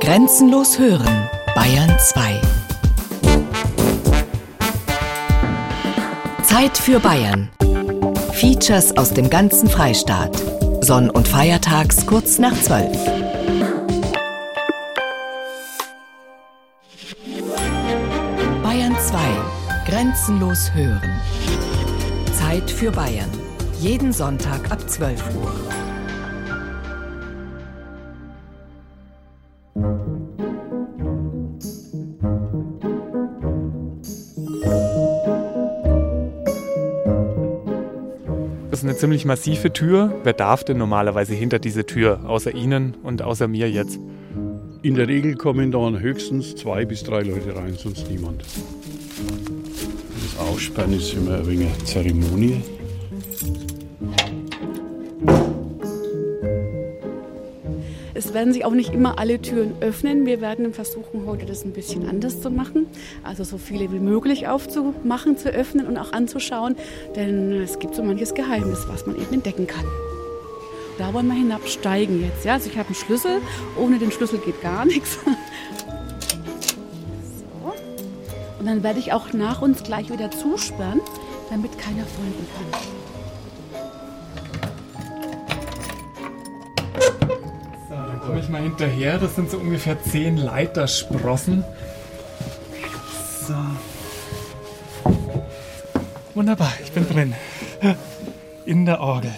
Grenzenlos hören, Bayern 2. Zeit für Bayern. Features aus dem ganzen Freistaat. Sonn- und Feiertags kurz nach 12. Bayern 2. Grenzenlos hören. Zeit für Bayern. Jeden Sonntag ab 12 Uhr. Eine ziemlich massive Tür. Wer darf denn normalerweise hinter diese Tür, außer Ihnen und außer mir jetzt? In der Regel kommen dann höchstens zwei bis drei Leute rein, sonst niemand. Das Aussperren ist immer ein wenig Zeremonie. Werden sich auch nicht immer alle Türen öffnen. Wir werden versuchen, heute das ein bisschen anders zu machen. Also so viele wie möglich aufzumachen, zu öffnen und auch anzuschauen. Denn es gibt so manches Geheimnis, was man eben entdecken kann. Da wollen wir hinabsteigen jetzt. Ja? Also ich habe einen Schlüssel. Ohne den Schlüssel geht gar nichts. So. Und dann werde ich auch nach uns gleich wieder zusperren, damit keiner folgen kann. Komme ich mal hinterher. Das sind so ungefähr zehn Leitersprossen. So. Wunderbar, ich bin drin. In der Orgel.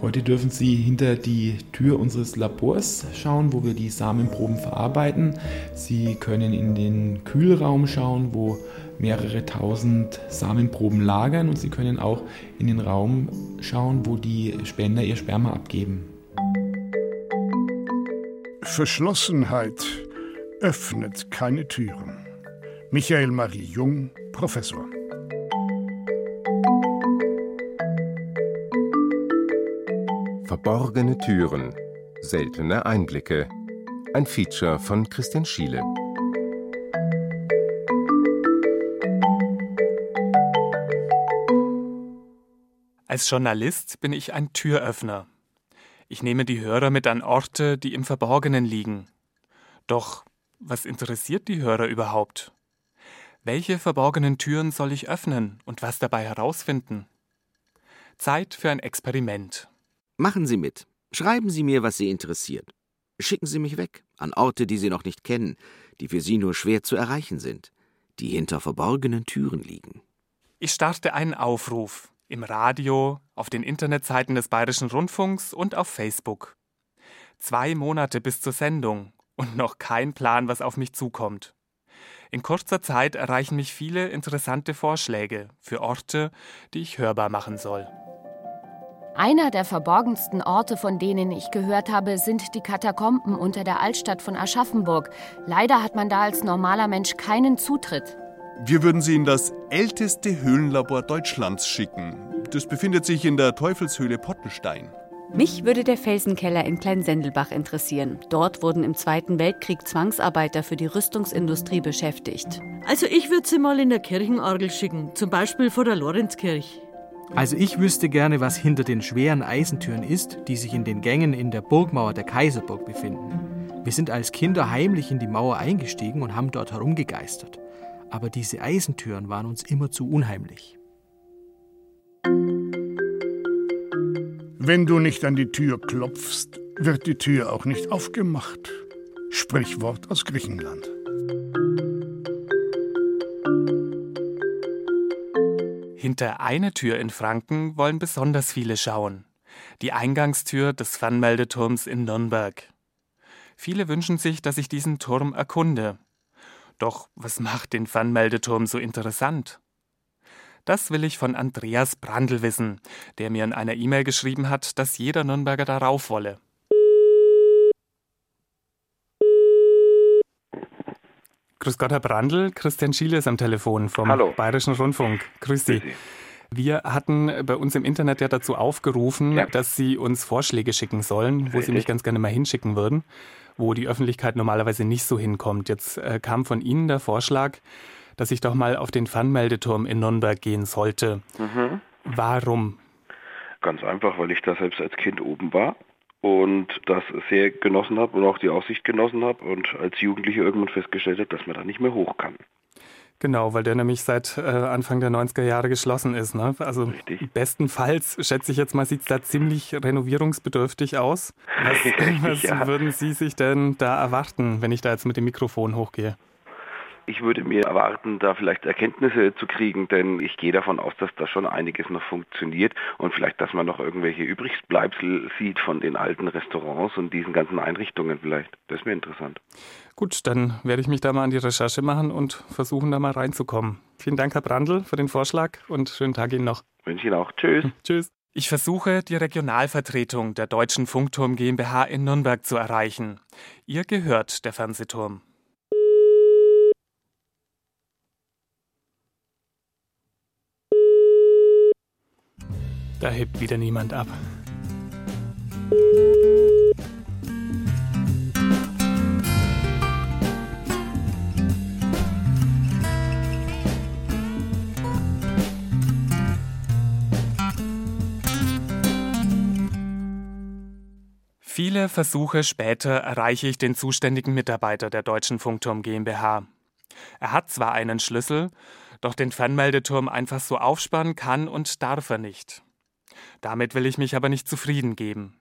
Heute dürfen Sie hinter die Tür unseres Labors schauen, wo wir die Samenproben verarbeiten. Sie können in den Kühlraum schauen, wo mehrere tausend Samenproben lagern und Sie können auch in den Raum schauen, wo die Spender ihr Sperma abgeben. Verschlossenheit öffnet keine Türen. Michael Marie Jung, Professor. Verborgene Türen. Seltene Einblicke. Ein Feature von Christian Schiele. Als Journalist bin ich ein Türöffner. Ich nehme die Hörer mit an Orte, die im Verborgenen liegen. Doch was interessiert die Hörer überhaupt? Welche verborgenen Türen soll ich öffnen und was dabei herausfinden? Zeit für ein Experiment. Machen Sie mit. Schreiben Sie mir, was Sie interessiert. Schicken Sie mich weg, an Orte, die Sie noch nicht kennen, die für Sie nur schwer zu erreichen sind, die hinter verborgenen Türen liegen. Ich starte einen Aufruf im Radio, auf den Internetseiten des Bayerischen Rundfunks und auf Facebook. Zwei Monate bis zur Sendung und noch kein Plan, was auf mich zukommt. In kurzer Zeit erreichen mich viele interessante Vorschläge für Orte, die ich hörbar machen soll. Einer der verborgensten Orte, von denen ich gehört habe, sind die Katakomben unter der Altstadt von Aschaffenburg. Leider hat man da als normaler Mensch keinen Zutritt. Wir würden Sie in das älteste Höhlenlabor Deutschlands schicken. Das befindet sich in der Teufelshöhle Pottenstein. Mich würde der Felsenkeller in Kleinsendelbach interessieren. Dort wurden im Zweiten Weltkrieg Zwangsarbeiter für die Rüstungsindustrie beschäftigt. Also ich würde sie mal in der Kirchenorgel schicken, zum Beispiel vor der Lorenzkirche. Also ich wüsste gerne, was hinter den schweren Eisentüren ist, die sich in den Gängen in der Burgmauer der Kaiserburg befinden. Wir sind als Kinder heimlich in die Mauer eingestiegen und haben dort herumgegeistert. Aber diese Eisentüren waren uns immer zu unheimlich. Wenn du nicht an die Tür klopfst, wird die Tür auch nicht aufgemacht. Sprichwort aus Griechenland. Hinter eine Tür in Franken wollen besonders viele schauen. Die Eingangstür des Fernmeldeturms in Nürnberg. Viele wünschen sich, dass ich diesen Turm erkunde. Doch was macht den Fernmeldeturm so interessant? Das will ich von Andreas Brandl wissen, der mir in einer E-Mail geschrieben hat, dass jeder Nürnberger darauf wolle. Grüß Gott, Herr Brandl. Christian Schiele ist am Telefon vom Hallo. Bayerischen Rundfunk. Grüß Sie. Wir hatten bei uns im Internet ja dazu aufgerufen, Ja. dass Sie uns Vorschläge schicken sollen, wo Sie Richtig. mich ganz gerne mal hinschicken würden, wo die Öffentlichkeit normalerweise nicht so hinkommt. Jetzt äh, kam von Ihnen der Vorschlag, dass ich doch mal auf den Fernmeldeturm in Nürnberg gehen sollte. Mhm. Warum? Ganz einfach, weil ich da selbst als Kind oben war und das sehr genossen habe und auch die Aussicht genossen habe und als Jugendlicher irgendwann festgestellt habe, dass man da nicht mehr hoch kann. Genau, weil der nämlich seit äh, Anfang der 90er Jahre geschlossen ist. Ne? Also Richtig. bestenfalls, schätze ich jetzt mal, sieht es da ziemlich renovierungsbedürftig aus. Was, was ja. würden Sie sich denn da erwarten, wenn ich da jetzt mit dem Mikrofon hochgehe? Ich würde mir erwarten, da vielleicht Erkenntnisse zu kriegen, denn ich gehe davon aus, dass da schon einiges noch funktioniert und vielleicht, dass man noch irgendwelche Übrigbleibsel sieht von den alten Restaurants und diesen ganzen Einrichtungen vielleicht. Das wäre interessant. Gut, dann werde ich mich da mal an die Recherche machen und versuchen, da mal reinzukommen. Vielen Dank, Herr Brandl, für den Vorschlag und schönen Tag Ihnen noch. Wünsche Ihnen auch. Tschüss. Tschüss. Ich versuche, die Regionalvertretung der Deutschen Funkturm GmbH in Nürnberg zu erreichen. Ihr gehört der Fernsehturm. Da hebt wieder niemand ab. Viele Versuche später erreiche ich den zuständigen Mitarbeiter der Deutschen Funkturm GmbH. Er hat zwar einen Schlüssel, doch den Fernmeldeturm einfach so aufspannen kann und darf er nicht. Damit will ich mich aber nicht zufrieden geben.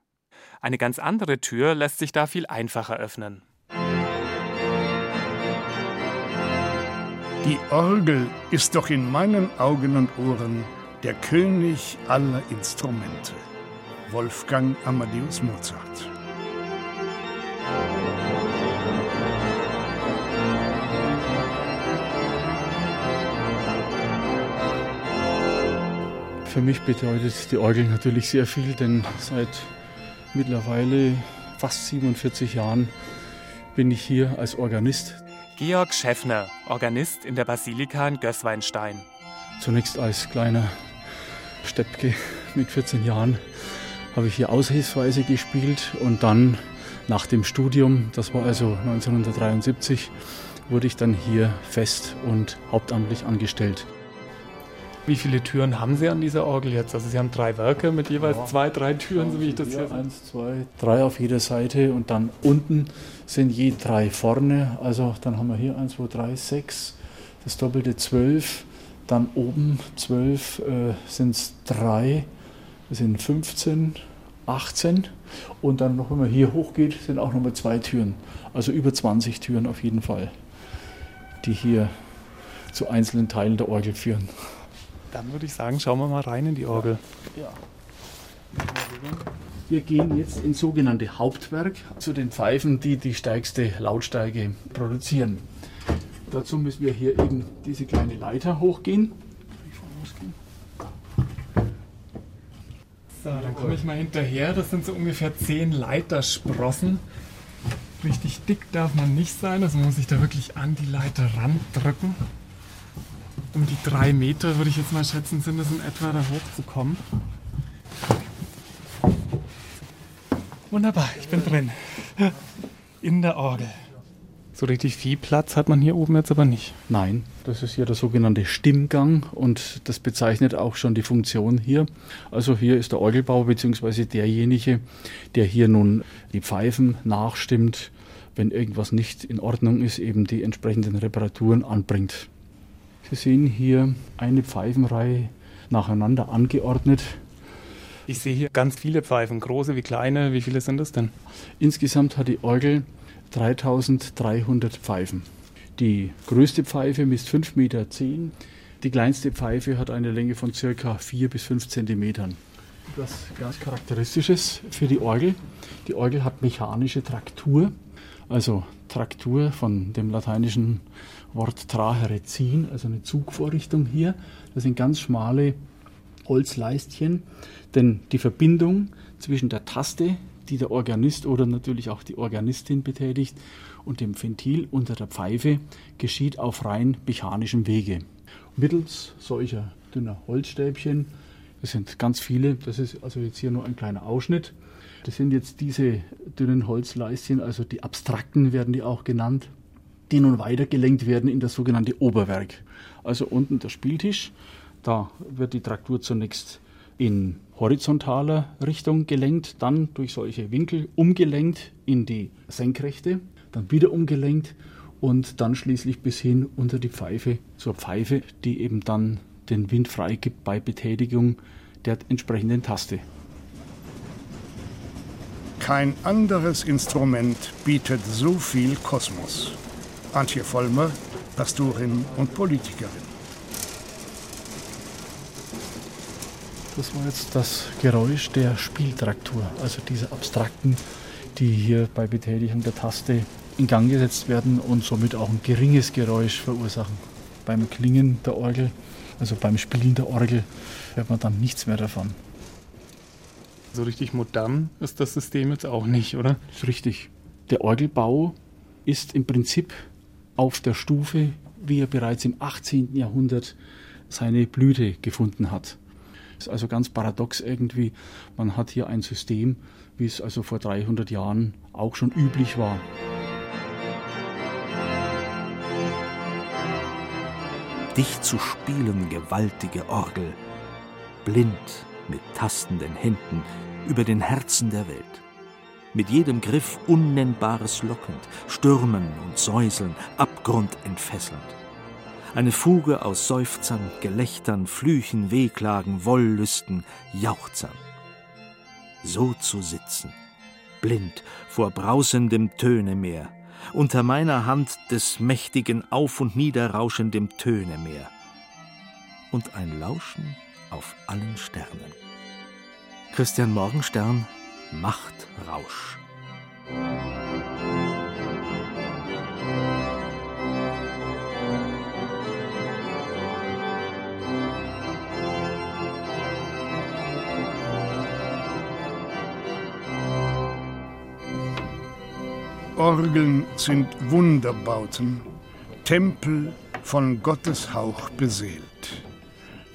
Eine ganz andere Tür lässt sich da viel einfacher öffnen. Die Orgel ist doch in meinen Augen und Ohren der König aller Instrumente. Wolfgang Amadeus Mozart. Für mich bedeutet die Orgel natürlich sehr viel, denn seit mittlerweile fast 47 Jahren bin ich hier als Organist. Georg Schäffner, Organist in der Basilika in Gößweinstein. Zunächst als kleiner Steppke mit 14 Jahren habe ich hier aushilfsweise gespielt und dann nach dem Studium, das war also 1973, wurde ich dann hier fest und hauptamtlich angestellt. Wie viele Türen haben Sie an dieser Orgel jetzt? Also Sie haben drei Werke mit jeweils ja. zwei, drei Türen, so wie ich das hier sehe. Eins, zwei, drei auf jeder Seite und dann unten sind je drei vorne. Also dann haben wir hier eins, zwei, drei, sechs, das doppelte zwölf. Dann oben zwölf äh, sind es drei, das sind 15, 18. Und dann noch, wenn man hier hochgeht, sind auch nochmal zwei Türen. Also über 20 Türen auf jeden Fall, die hier zu einzelnen Teilen der Orgel führen. Dann würde ich sagen, schauen wir mal rein in die Orgel. Ja. Wir gehen jetzt ins sogenannte Hauptwerk zu den Pfeifen, die die stärkste Lautstärke produzieren. Dazu müssen wir hier eben diese kleine Leiter hochgehen. So, dann komme ich mal hinterher. Das sind so ungefähr 10 Leitersprossen. Richtig dick darf man nicht sein, also muss ich da wirklich an die Leiter randrücken um die drei Meter, würde ich jetzt mal schätzen, sind es in etwa da hochzukommen. Wunderbar, ich bin drin. In der Orgel. So richtig viel Platz hat man hier oben jetzt aber nicht. Nein, das ist hier der sogenannte Stimmgang und das bezeichnet auch schon die Funktion hier. Also hier ist der Orgelbauer bzw. derjenige, der hier nun die Pfeifen nachstimmt, wenn irgendwas nicht in Ordnung ist, eben die entsprechenden Reparaturen anbringt. Sie sehen hier eine Pfeifenreihe nacheinander angeordnet. Ich sehe hier ganz viele Pfeifen, große wie kleine. Wie viele sind das denn? Insgesamt hat die Orgel 3300 Pfeifen. Die größte Pfeife misst 5,10 Meter. Die kleinste Pfeife hat eine Länge von ca. 4 bis 5 Zentimetern. Was ganz Charakteristisches für die Orgel. Die Orgel hat mechanische Traktur, also Traktur von dem lateinischen Wort trahere ziehen, also eine Zugvorrichtung hier. Das sind ganz schmale Holzleistchen, denn die Verbindung zwischen der Taste, die der Organist oder natürlich auch die Organistin betätigt, und dem Ventil unter der Pfeife geschieht auf rein mechanischem Wege. Mittels solcher dünner Holzstäbchen, das sind ganz viele, das ist also jetzt hier nur ein kleiner Ausschnitt. Das sind jetzt diese dünnen Holzleistchen, also die abstrakten werden die auch genannt die nun weitergelenkt werden in das sogenannte Oberwerk. Also unten der Spieltisch, da wird die Traktur zunächst in horizontaler Richtung gelenkt, dann durch solche Winkel umgelenkt in die Senkrechte, dann wieder umgelenkt und dann schließlich bis hin unter die Pfeife zur Pfeife, die eben dann den Wind freigibt bei Betätigung der entsprechenden Taste. Kein anderes Instrument bietet so viel Kosmos. Antje Vollmer, Pastorin und Politikerin. Das war jetzt das Geräusch der Spieltraktur, also dieser abstrakten, die hier bei Betätigung der Taste in Gang gesetzt werden und somit auch ein geringes Geräusch verursachen. Beim Klingen der Orgel, also beim Spielen der Orgel, hört man dann nichts mehr davon. So richtig modern ist das System jetzt auch nicht, oder? Das ist richtig. Der Orgelbau ist im Prinzip auf der Stufe, wie er bereits im 18. Jahrhundert seine Blüte gefunden hat. Das ist also ganz paradox irgendwie. Man hat hier ein System, wie es also vor 300 Jahren auch schon üblich war. Dich zu spielen, gewaltige Orgel, blind mit tastenden Händen über den Herzen der Welt. Mit jedem Griff Unnennbares lockend, Stürmen und Säuseln, Abgrund entfesselnd eine Fuge aus Seufzern, Gelächtern, Flüchen, Wehklagen, Wollüsten, Jauchzern. So zu sitzen, blind vor brausendem Tönemeer, unter meiner Hand des mächtigen Auf- und Niederrauschendem Tönemeer und ein Lauschen auf allen Sternen. Christian Morgenstern Machtrausch. Orgeln sind Wunderbauten, Tempel von Gottes Hauch beseelt.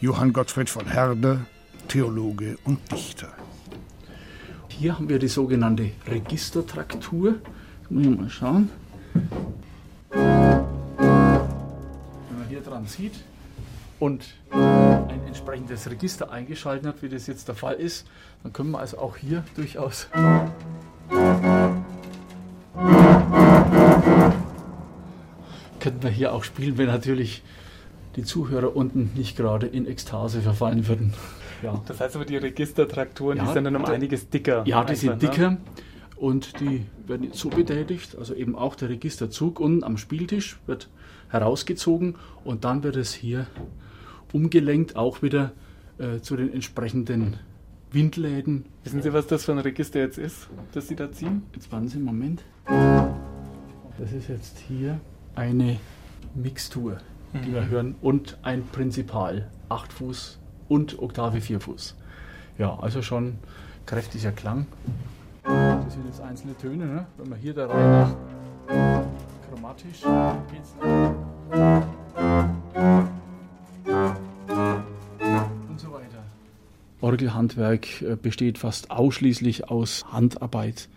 Johann Gottfried von Herder, Theologe und Dichter. Hier haben wir die sogenannte Registertraktur. Das muss ich mal schauen. Wenn man hier dran sieht und ein entsprechendes Register eingeschaltet hat, wie das jetzt der Fall ist, dann können wir also auch hier durchaus könnten wir hier auch spielen, wenn natürlich die Zuhörer unten nicht gerade in Ekstase verfallen würden. Ja. Das heißt aber, die Registertrakturen, ja, die sind dann um einiges dicker. Ja, die sind ne? dicker ne? und die werden so betätigt, also eben auch der Registerzug unten am Spieltisch wird herausgezogen und dann wird es hier umgelenkt, auch wieder äh, zu den entsprechenden Windläden. Wissen Sie, was das für ein Register jetzt ist, das Sie da ziehen? Jetzt warten Sie einen Moment. Das ist jetzt hier eine Mixtur, die mhm. wir hören, und ein Prinzipal, 8 Fuß und Oktave 4 Fuß. Ja, also schon kräftiger Klang. Das sind jetzt einzelne Töne, ne? wenn man hier der Reihe nach chromatisch geht's und so weiter. Orgelhandwerk äh, besteht fast ausschließlich aus Handarbeit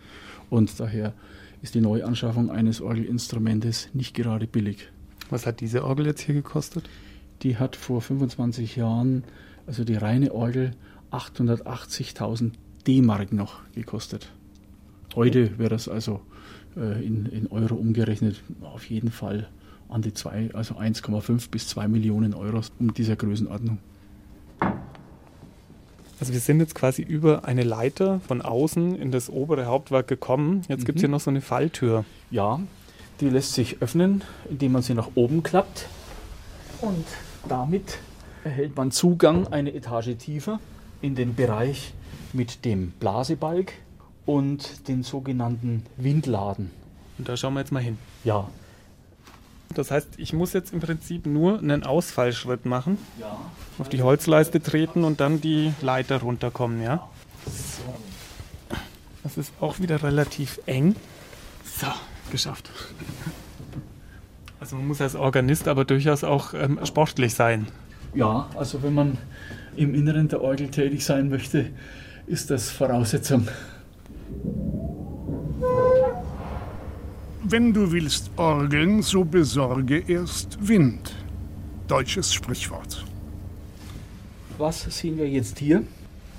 und daher ist die Neuanschaffung eines Orgelinstrumentes nicht gerade billig. Was hat diese Orgel jetzt hier gekostet? Die hat vor 25 Jahren, also die reine Orgel, 880.000 D-Mark noch gekostet. Heute wäre das also äh, in, in Euro umgerechnet auf jeden Fall an die 2, also 1,5 bis 2 Millionen Euro um dieser Größenordnung. Also wir sind jetzt quasi über eine Leiter von außen in das obere Hauptwerk gekommen. Jetzt mhm. gibt es hier noch so eine Falltür. Ja, die lässt sich öffnen, indem man sie nach oben klappt. Und damit erhält man Zugang eine Etage tiefer in den Bereich mit dem Blasebalg und den sogenannten Windladen. Und da schauen wir jetzt mal hin. Ja, das heißt, ich muss jetzt im Prinzip nur einen Ausfallschritt machen, ja. auf die Holzleiste treten und dann die Leiter runterkommen, ja? So. Das ist auch wieder relativ eng. So, geschafft. Also man muss als Organist aber durchaus auch ähm, sportlich sein. Ja, also wenn man im Inneren der Orgel tätig sein möchte, ist das Voraussetzung. Wenn du willst orgeln, so besorge erst Wind. Deutsches Sprichwort. Was sehen wir jetzt hier?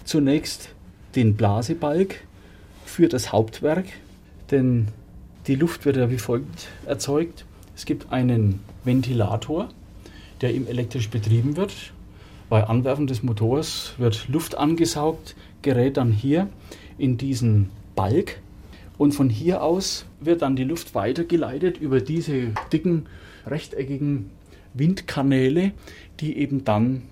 zunächst den Blasebalg für das Hauptwerk, denn die Luft wird ja wie folgt erzeugt. Es gibt einen Ventilator, der im elektrisch betrieben wird. Bei Anwerfen des Motors wird Luft angesaugt, gerät dann hier in diesen Balg und von hier aus wird dann die Luft weitergeleitet über diese dicken rechteckigen Windkanäle, die eben dann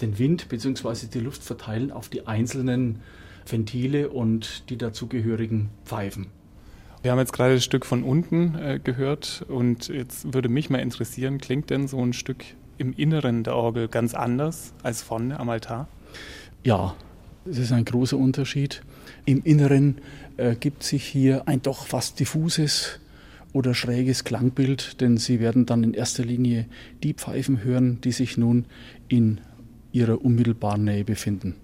den Wind bzw. die Luft verteilen auf die einzelnen Ventile und die dazugehörigen Pfeifen. Wir haben jetzt gerade das Stück von unten äh, gehört und jetzt würde mich mal interessieren, klingt denn so ein Stück im Inneren der Orgel ganz anders als vorne am Altar? Ja, es ist ein großer Unterschied. Im Inneren äh, gibt sich hier ein doch fast diffuses oder schräges Klangbild, denn Sie werden dann in erster Linie die Pfeifen hören, die sich nun in ihrer unmittelbaren Nähe befinden.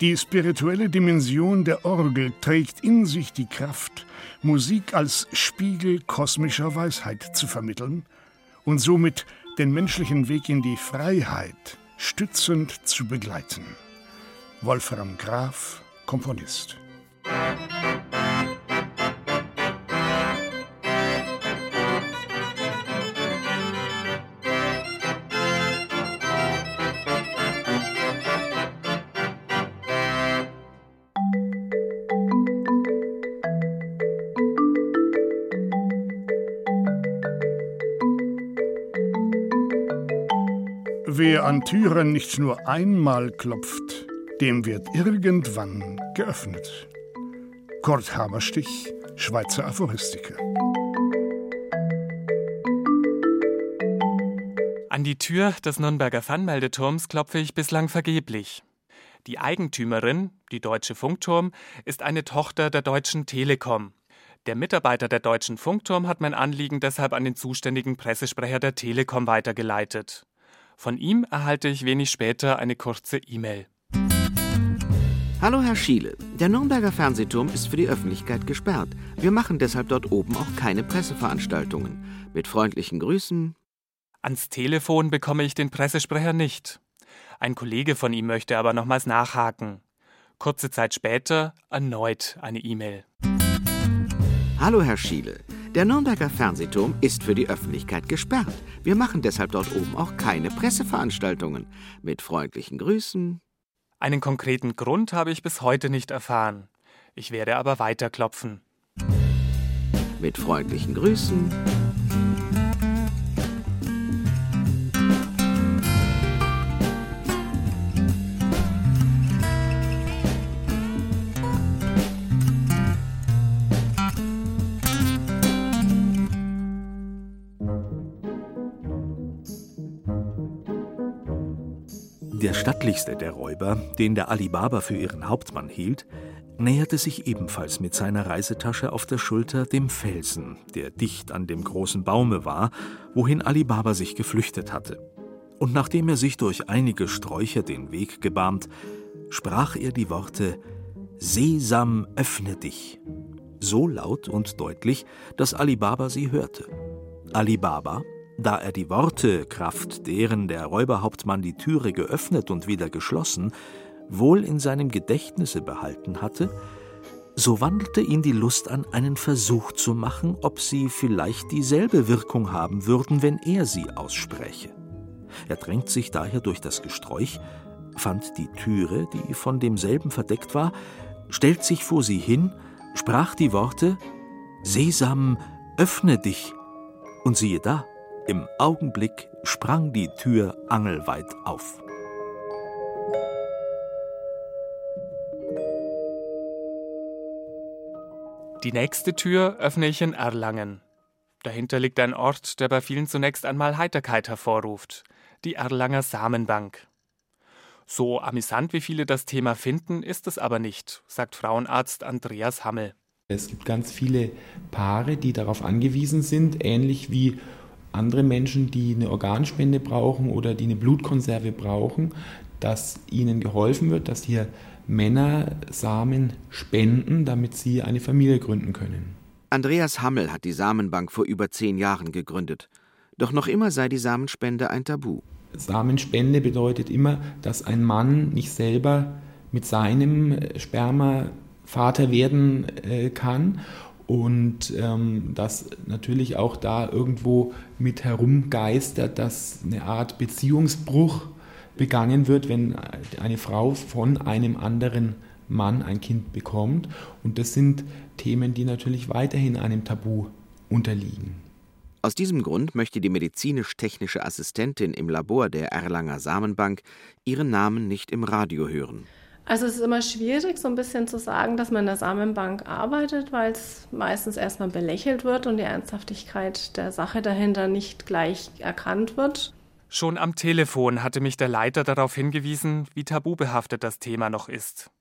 Die spirituelle Dimension der Orgel trägt in sich die Kraft, Musik als Spiegel kosmischer Weisheit zu vermitteln und somit den menschlichen Weg in die Freiheit stützend zu begleiten. Wolfram Graf, Komponist. Wer Türen nicht nur einmal klopft, dem wird irgendwann geöffnet. Kurt Haberstich, Schweizer Aphoristiker. An die Tür des Nürnberger Fernmeldeturms klopfe ich bislang vergeblich. Die Eigentümerin, die Deutsche Funkturm, ist eine Tochter der Deutschen Telekom. Der Mitarbeiter der Deutschen Funkturm hat mein Anliegen deshalb an den zuständigen Pressesprecher der Telekom weitergeleitet. Von ihm erhalte ich wenig später eine kurze E-Mail. Hallo Herr Schiele, der Nürnberger Fernsehturm ist für die Öffentlichkeit gesperrt. Wir machen deshalb dort oben auch keine Presseveranstaltungen. Mit freundlichen Grüßen. Ans Telefon bekomme ich den Pressesprecher nicht. Ein Kollege von ihm möchte aber nochmals nachhaken. Kurze Zeit später erneut eine E-Mail. Hallo Herr Schiele, der Nürnberger Fernsehturm ist für die Öffentlichkeit gesperrt. Wir machen deshalb dort oben auch keine Presseveranstaltungen. Mit freundlichen Grüßen. Einen konkreten Grund habe ich bis heute nicht erfahren. Ich werde aber weiterklopfen. Mit freundlichen Grüßen. Der stattlichste der Räuber, den der Alibaba für ihren Hauptmann hielt, näherte sich ebenfalls mit seiner Reisetasche auf der Schulter dem Felsen, der dicht an dem großen Baume war, wohin Alibaba sich geflüchtet hatte. Und nachdem er sich durch einige Sträucher den Weg gebahnt, sprach er die Worte Sesam, öffne dich, so laut und deutlich, dass Alibaba sie hörte. Alibaba, da er die Worte, Kraft deren der Räuberhauptmann die Türe geöffnet und wieder geschlossen, wohl in seinem Gedächtnisse behalten hatte, so wandelte ihn die Lust an, einen Versuch zu machen, ob sie vielleicht dieselbe Wirkung haben würden, wenn er sie ausspräche. Er drängt sich daher durch das Gesträuch, fand die Türe, die von demselben verdeckt war, stellt sich vor sie hin, sprach die Worte Sesam, öffne dich, und siehe da, im Augenblick sprang die Tür angelweit auf. Die nächste Tür öffne ich in Erlangen. Dahinter liegt ein Ort, der bei vielen zunächst einmal Heiterkeit hervorruft, die Erlanger Samenbank. So amüsant wie viele das Thema finden, ist es aber nicht, sagt Frauenarzt Andreas Hammel. Es gibt ganz viele Paare, die darauf angewiesen sind, ähnlich wie andere Menschen, die eine Organspende brauchen oder die eine Blutkonserve brauchen, dass ihnen geholfen wird, dass hier Männer Samen spenden, damit sie eine Familie gründen können. Andreas Hammel hat die Samenbank vor über zehn Jahren gegründet. Doch noch immer sei die Samenspende ein Tabu. Samenspende bedeutet immer, dass ein Mann nicht selber mit seinem Sperma Vater werden äh, kann und ähm, dass natürlich auch da irgendwo mit herumgeistert, dass eine Art Beziehungsbruch begangen wird, wenn eine Frau von einem anderen Mann ein Kind bekommt. Und das sind Themen, die natürlich weiterhin einem Tabu unterliegen. Aus diesem Grund möchte die medizinisch-technische Assistentin im Labor der Erlanger Samenbank ihren Namen nicht im Radio hören. Also es ist immer schwierig, so ein bisschen zu sagen, dass man in der Samenbank arbeitet, weil es meistens erstmal belächelt wird und die Ernsthaftigkeit der Sache dahinter nicht gleich erkannt wird. Schon am Telefon hatte mich der Leiter darauf hingewiesen, wie tabubehaftet das Thema noch ist.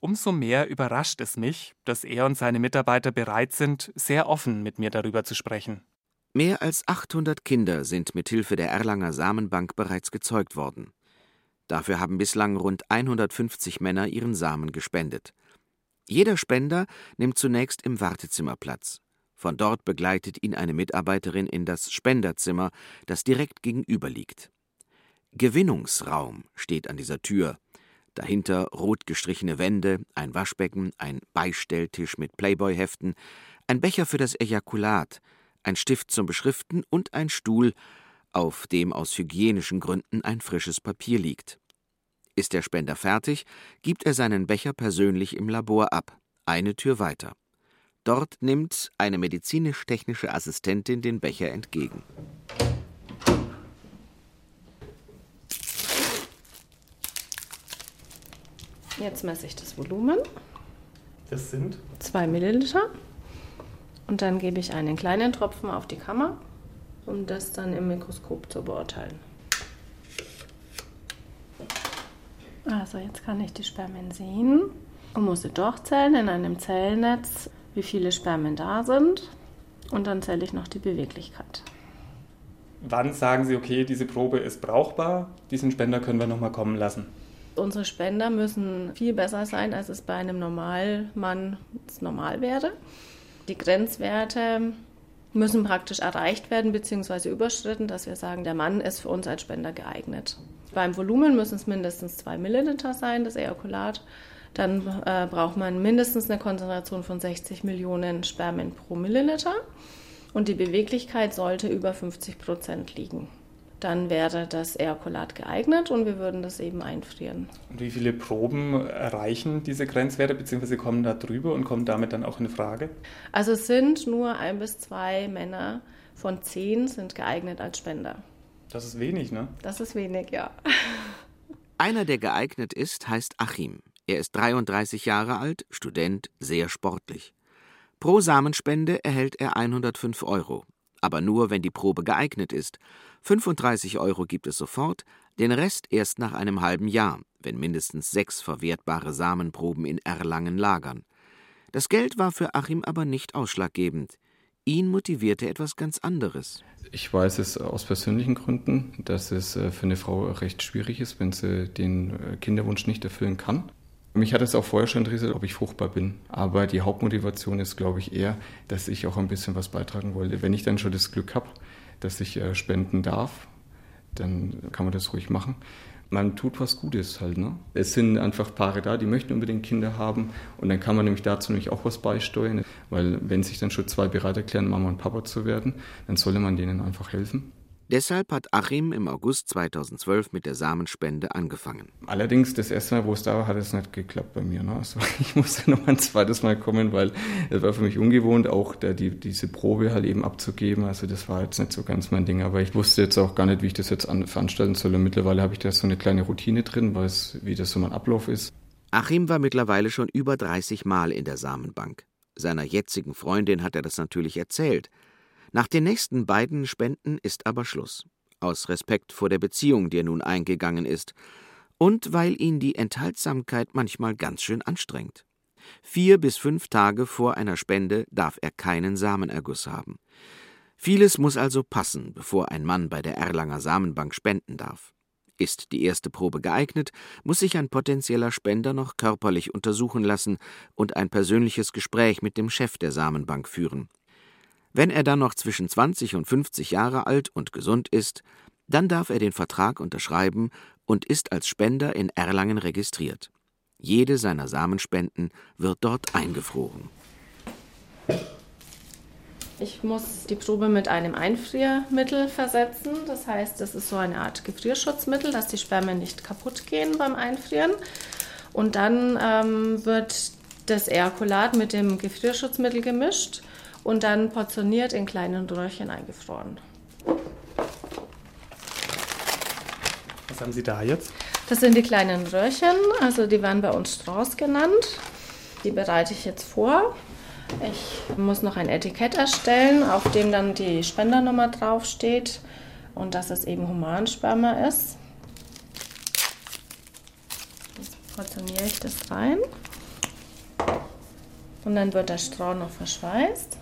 Umso mehr überrascht es mich, dass er und seine Mitarbeiter bereit sind, sehr offen mit mir darüber zu sprechen. Mehr als 800 Kinder sind mit Hilfe der Erlanger Samenbank bereits gezeugt worden. Dafür haben bislang rund 150 Männer ihren Samen gespendet. Jeder Spender nimmt zunächst im Wartezimmer Platz. Von dort begleitet ihn eine Mitarbeiterin in das Spenderzimmer, das direkt gegenüber liegt. Gewinnungsraum steht an dieser Tür. Dahinter rot gestrichene Wände, ein Waschbecken, ein Beistelltisch mit Playboy-Heften, ein Becher für das Ejakulat, ein Stift zum Beschriften und ein Stuhl, auf dem aus hygienischen Gründen ein frisches Papier liegt. Ist der Spender fertig, gibt er seinen Becher persönlich im Labor ab, eine Tür weiter. Dort nimmt eine medizinisch-technische Assistentin den Becher entgegen. Jetzt messe ich das Volumen. Das sind? Zwei Milliliter. Und dann gebe ich einen kleinen Tropfen auf die Kammer, um das dann im Mikroskop zu beurteilen. Also jetzt kann ich die Spermien sehen und muss sie durchzählen in einem Zellnetz, wie viele Spermien da sind. Und dann zähle ich noch die Beweglichkeit. Wann sagen Sie, okay, diese Probe ist brauchbar, diesen Spender können wir nochmal kommen lassen? Unsere Spender müssen viel besser sein, als es bei einem Normalmann normal wäre. Die Grenzwerte müssen praktisch erreicht werden bzw. überschritten, dass wir sagen, der Mann ist für uns als Spender geeignet. Beim Volumen müssen es mindestens 2 Milliliter sein, das Ejakulat. Dann äh, braucht man mindestens eine Konzentration von 60 Millionen Spermien pro Milliliter. Und die Beweglichkeit sollte über 50 Prozent liegen dann wäre das Ejakulat geeignet und wir würden das eben einfrieren. Und wie viele Proben erreichen diese Grenzwerte bzw. kommen da drüber und kommen damit dann auch in Frage? Also es sind nur ein bis zwei Männer von zehn sind geeignet als Spender. Das ist wenig, ne? Das ist wenig, ja. Einer, der geeignet ist, heißt Achim. Er ist 33 Jahre alt, Student, sehr sportlich. Pro Samenspende erhält er 105 Euro. Aber nur, wenn die Probe geeignet ist 35 Euro gibt es sofort, den Rest erst nach einem halben Jahr, wenn mindestens sechs verwertbare Samenproben in Erlangen lagern. Das Geld war für Achim aber nicht ausschlaggebend. Ihn motivierte etwas ganz anderes. Ich weiß es aus persönlichen Gründen, dass es äh, für eine Frau recht schwierig ist, wenn sie den äh, Kinderwunsch nicht erfüllen kann. Mich hat es auch vorher schon interessiert, ob ich fruchtbar bin. Aber die Hauptmotivation ist, glaube ich, eher, dass ich auch ein bisschen was beitragen wollte. Wenn ich dann schon das Glück habe, dass ich äh, spenden darf, dann kann man das ruhig machen. Man tut was Gutes halt. Ne? Es sind einfach Paare da, die möchten unbedingt Kinder haben und dann kann man nämlich dazu nämlich auch was beisteuern, weil wenn sich dann schon zwei bereit erklären, Mama und Papa zu werden, dann solle man denen einfach helfen. Deshalb hat Achim im August 2012 mit der Samenspende angefangen. Allerdings, das erste Mal, wo es da war, hat es nicht geklappt bei mir. Ne? Also ich musste noch ein zweites Mal kommen, weil es war für mich ungewohnt, auch da die, diese Probe halt eben abzugeben. Also das war jetzt nicht so ganz mein Ding. Aber ich wusste jetzt auch gar nicht, wie ich das jetzt an, veranstalten soll. Und mittlerweile habe ich da so eine kleine Routine drin, weiß, wie das so mein Ablauf ist. Achim war mittlerweile schon über 30 Mal in der Samenbank. Seiner jetzigen Freundin hat er das natürlich erzählt. Nach den nächsten beiden Spenden ist aber Schluss. Aus Respekt vor der Beziehung, die er nun eingegangen ist. Und weil ihn die Enthaltsamkeit manchmal ganz schön anstrengt. Vier bis fünf Tage vor einer Spende darf er keinen Samenerguss haben. Vieles muss also passen, bevor ein Mann bei der Erlanger Samenbank spenden darf. Ist die erste Probe geeignet, muss sich ein potenzieller Spender noch körperlich untersuchen lassen und ein persönliches Gespräch mit dem Chef der Samenbank führen. Wenn er dann noch zwischen 20 und 50 Jahre alt und gesund ist, dann darf er den Vertrag unterschreiben und ist als Spender in Erlangen registriert. Jede seiner Samenspenden wird dort eingefroren. Ich muss die Probe mit einem Einfriermittel versetzen. Das heißt, das ist so eine Art Gefrierschutzmittel, dass die Spermien nicht kaputt gehen beim Einfrieren. Und dann ähm, wird das Ejakulat mit dem Gefrierschutzmittel gemischt und dann portioniert in kleinen Röhrchen eingefroren. Was haben Sie da jetzt? Das sind die kleinen Röhrchen, also die werden bei uns Strauß genannt. Die bereite ich jetzt vor. Ich muss noch ein Etikett erstellen, auf dem dann die Spendernummer draufsteht und dass es eben Humansperma ist. Jetzt portioniere ich das rein. Und dann wird der Strauß noch verschweißt.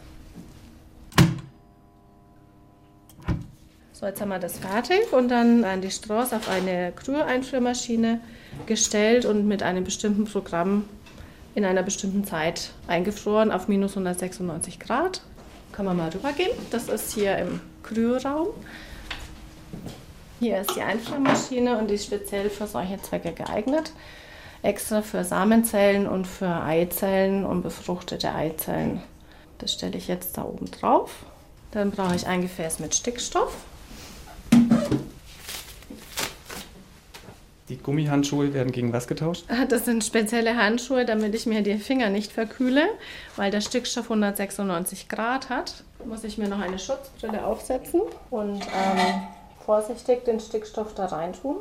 So, jetzt haben wir das fertig und dann werden die Strauß auf eine Krühe-Einführmaschine gestellt und mit einem bestimmten Programm in einer bestimmten Zeit eingefroren auf minus 196 Grad. Können wir mal rübergehen. Das ist hier im Kryoraum. Hier ist die Einführmaschine und die ist speziell für solche Zwecke geeignet. Extra für Samenzellen und für Eizellen und befruchtete Eizellen. Das stelle ich jetzt da oben drauf. Dann brauche ich ein Gefäß mit Stickstoff. Die Gummihandschuhe werden gegen was getauscht? Ah, das sind spezielle Handschuhe, damit ich mir die Finger nicht verkühle, weil der Stickstoff 196 Grad hat. Muss ich mir noch eine Schutzbrille aufsetzen und ähm, vorsichtig den Stickstoff da rein tun.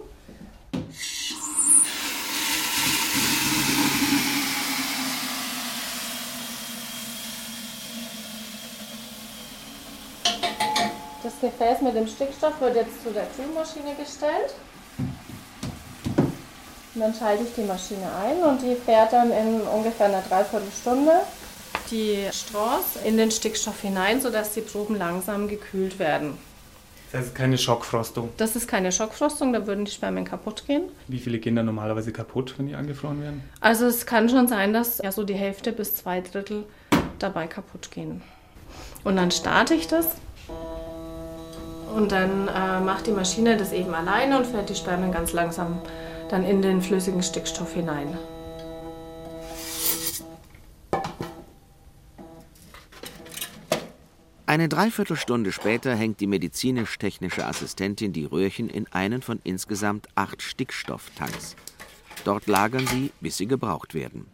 Das Gefäß mit dem Stickstoff wird jetzt zu der Kühlmaschine gestellt. Und dann schalte ich die Maschine ein und die fährt dann in ungefähr einer Dreiviertelstunde die Straws in den Stickstoff hinein, sodass die Proben langsam gekühlt werden. Das ist keine Schockfrostung. Das ist keine Schockfrostung, da würden die Spermien kaputt gehen. Wie viele gehen dann normalerweise kaputt, wenn die angefroren werden? Also es kann schon sein, dass ja so die Hälfte bis zwei Drittel dabei kaputt gehen. Und dann starte ich das und dann äh, macht die Maschine das eben alleine und fährt die Spermien ganz langsam dann in den flüssigen Stickstoff hinein. Eine Dreiviertelstunde später hängt die medizinisch-technische Assistentin die Röhrchen in einen von insgesamt acht Stickstofftanks. Dort lagern sie, bis sie gebraucht werden.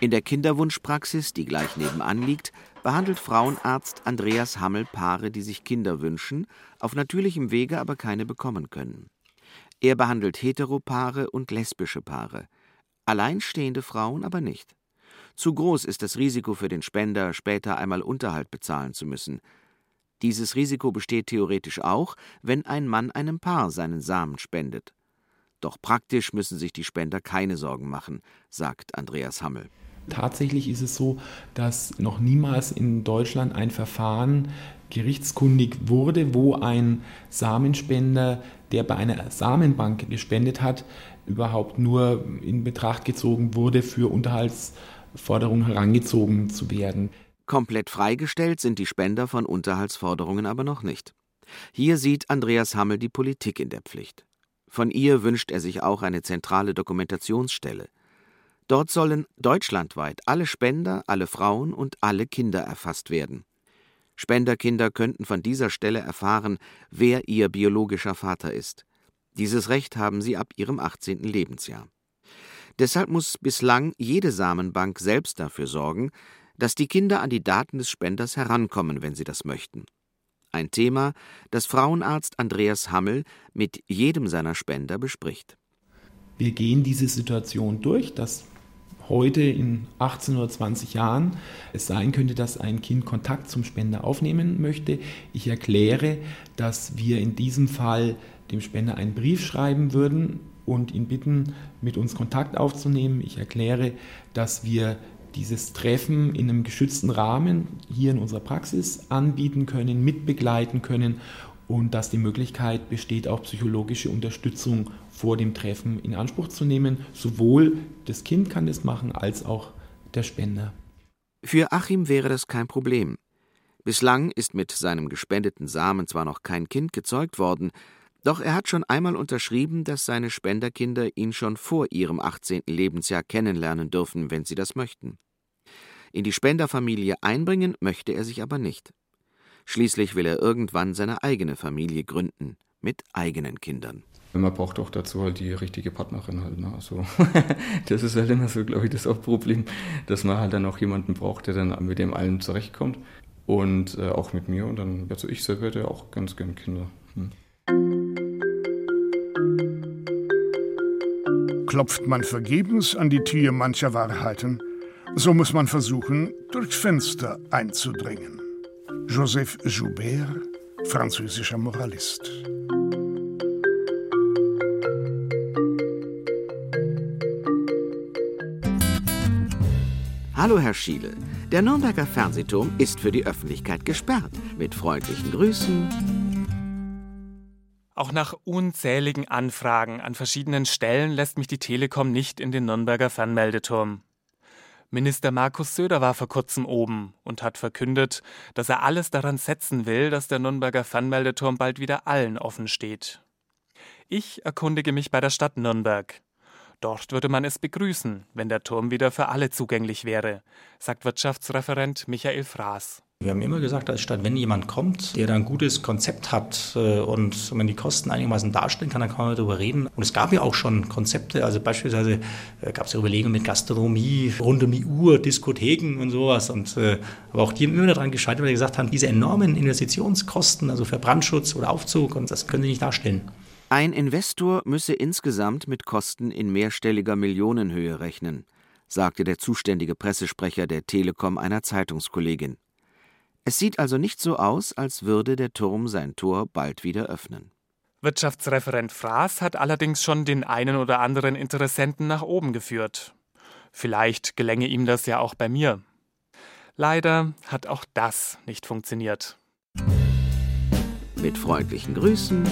In der Kinderwunschpraxis, die gleich nebenan liegt, behandelt Frauenarzt Andreas Hammel Paare, die sich Kinder wünschen, auf natürlichem Wege aber keine bekommen können. Er behandelt Heteropaare und lesbische Paare, alleinstehende Frauen aber nicht. Zu groß ist das Risiko für den Spender, später einmal Unterhalt bezahlen zu müssen. Dieses Risiko besteht theoretisch auch, wenn ein Mann einem Paar seinen Samen spendet. Doch praktisch müssen sich die Spender keine Sorgen machen, sagt Andreas Hammel. Tatsächlich ist es so, dass noch niemals in Deutschland ein Verfahren gerichtskundig wurde, wo ein Samenspender, der bei einer Samenbank gespendet hat, überhaupt nur in Betracht gezogen wurde, für Unterhaltsforderungen herangezogen zu werden. Komplett freigestellt sind die Spender von Unterhaltsforderungen aber noch nicht. Hier sieht Andreas Hammel die Politik in der Pflicht. Von ihr wünscht er sich auch eine zentrale Dokumentationsstelle. Dort sollen deutschlandweit alle Spender, alle Frauen und alle Kinder erfasst werden. Spenderkinder könnten von dieser Stelle erfahren, wer ihr biologischer Vater ist. Dieses Recht haben sie ab ihrem 18. Lebensjahr. Deshalb muss bislang jede Samenbank selbst dafür sorgen, dass die Kinder an die Daten des Spenders herankommen, wenn sie das möchten. Ein Thema, das Frauenarzt Andreas Hammel mit jedem seiner Spender bespricht. Wir gehen diese Situation durch, dass heute in 18 oder 20 Jahren es sein könnte, dass ein Kind Kontakt zum Spender aufnehmen möchte. Ich erkläre, dass wir in diesem Fall dem Spender einen Brief schreiben würden und ihn bitten, mit uns Kontakt aufzunehmen. Ich erkläre, dass wir dieses Treffen in einem geschützten Rahmen hier in unserer Praxis anbieten können, mitbegleiten können und dass die Möglichkeit besteht, auch psychologische Unterstützung vor dem Treffen in Anspruch zu nehmen. Sowohl das Kind kann das machen, als auch der Spender. Für Achim wäre das kein Problem. Bislang ist mit seinem gespendeten Samen zwar noch kein Kind gezeugt worden, doch er hat schon einmal unterschrieben, dass seine Spenderkinder ihn schon vor ihrem 18. Lebensjahr kennenlernen dürfen, wenn sie das möchten. In die Spenderfamilie einbringen möchte er sich aber nicht. Schließlich will er irgendwann seine eigene Familie gründen, mit eigenen Kindern. Man braucht auch dazu halt die richtige Partnerin halt. Ne? Also, das ist halt immer so, glaube ich, das Hauptproblem, dass man halt dann auch jemanden braucht, der dann mit dem allen zurechtkommt. Und äh, auch mit mir. Und dann, also ich selber hätte auch ganz gern Kinder. Hm. Klopft man vergebens an die Tür mancher Wahrheiten, so muss man versuchen, durchs Fenster einzudringen. Joseph Joubert, französischer Moralist. Hallo, Herr Schiele. Der Nürnberger Fernsehturm ist für die Öffentlichkeit gesperrt. Mit freundlichen Grüßen. Auch nach unzähligen Anfragen an verschiedenen Stellen lässt mich die Telekom nicht in den Nürnberger Fernmeldeturm. Minister Markus Söder war vor kurzem oben und hat verkündet, dass er alles daran setzen will, dass der Nürnberger Fernmeldeturm bald wieder allen offen steht. Ich erkundige mich bei der Stadt Nürnberg. Dort würde man es begrüßen, wenn der Turm wieder für alle zugänglich wäre, sagt Wirtschaftsreferent Michael Fraß. Wir haben immer gesagt, als Stadt, wenn jemand kommt, der da ein gutes Konzept hat äh, und man die Kosten einigermaßen darstellen kann, dann kann man darüber reden. Und es gab ja auch schon Konzepte, also beispielsweise äh, gab es ja Überlegungen mit Gastronomie, rund um die Uhr, Diskotheken und sowas. Und, äh, aber auch die haben immer daran gescheitert, weil sie gesagt haben, diese enormen Investitionskosten, also für Brandschutz oder Aufzug, und das können sie nicht darstellen. Ein Investor müsse insgesamt mit Kosten in mehrstelliger Millionenhöhe rechnen, sagte der zuständige Pressesprecher der Telekom einer Zeitungskollegin. Es sieht also nicht so aus, als würde der Turm sein Tor bald wieder öffnen. Wirtschaftsreferent Fraß hat allerdings schon den einen oder anderen Interessenten nach oben geführt. Vielleicht gelänge ihm das ja auch bei mir. Leider hat auch das nicht funktioniert. Mit freundlichen Grüßen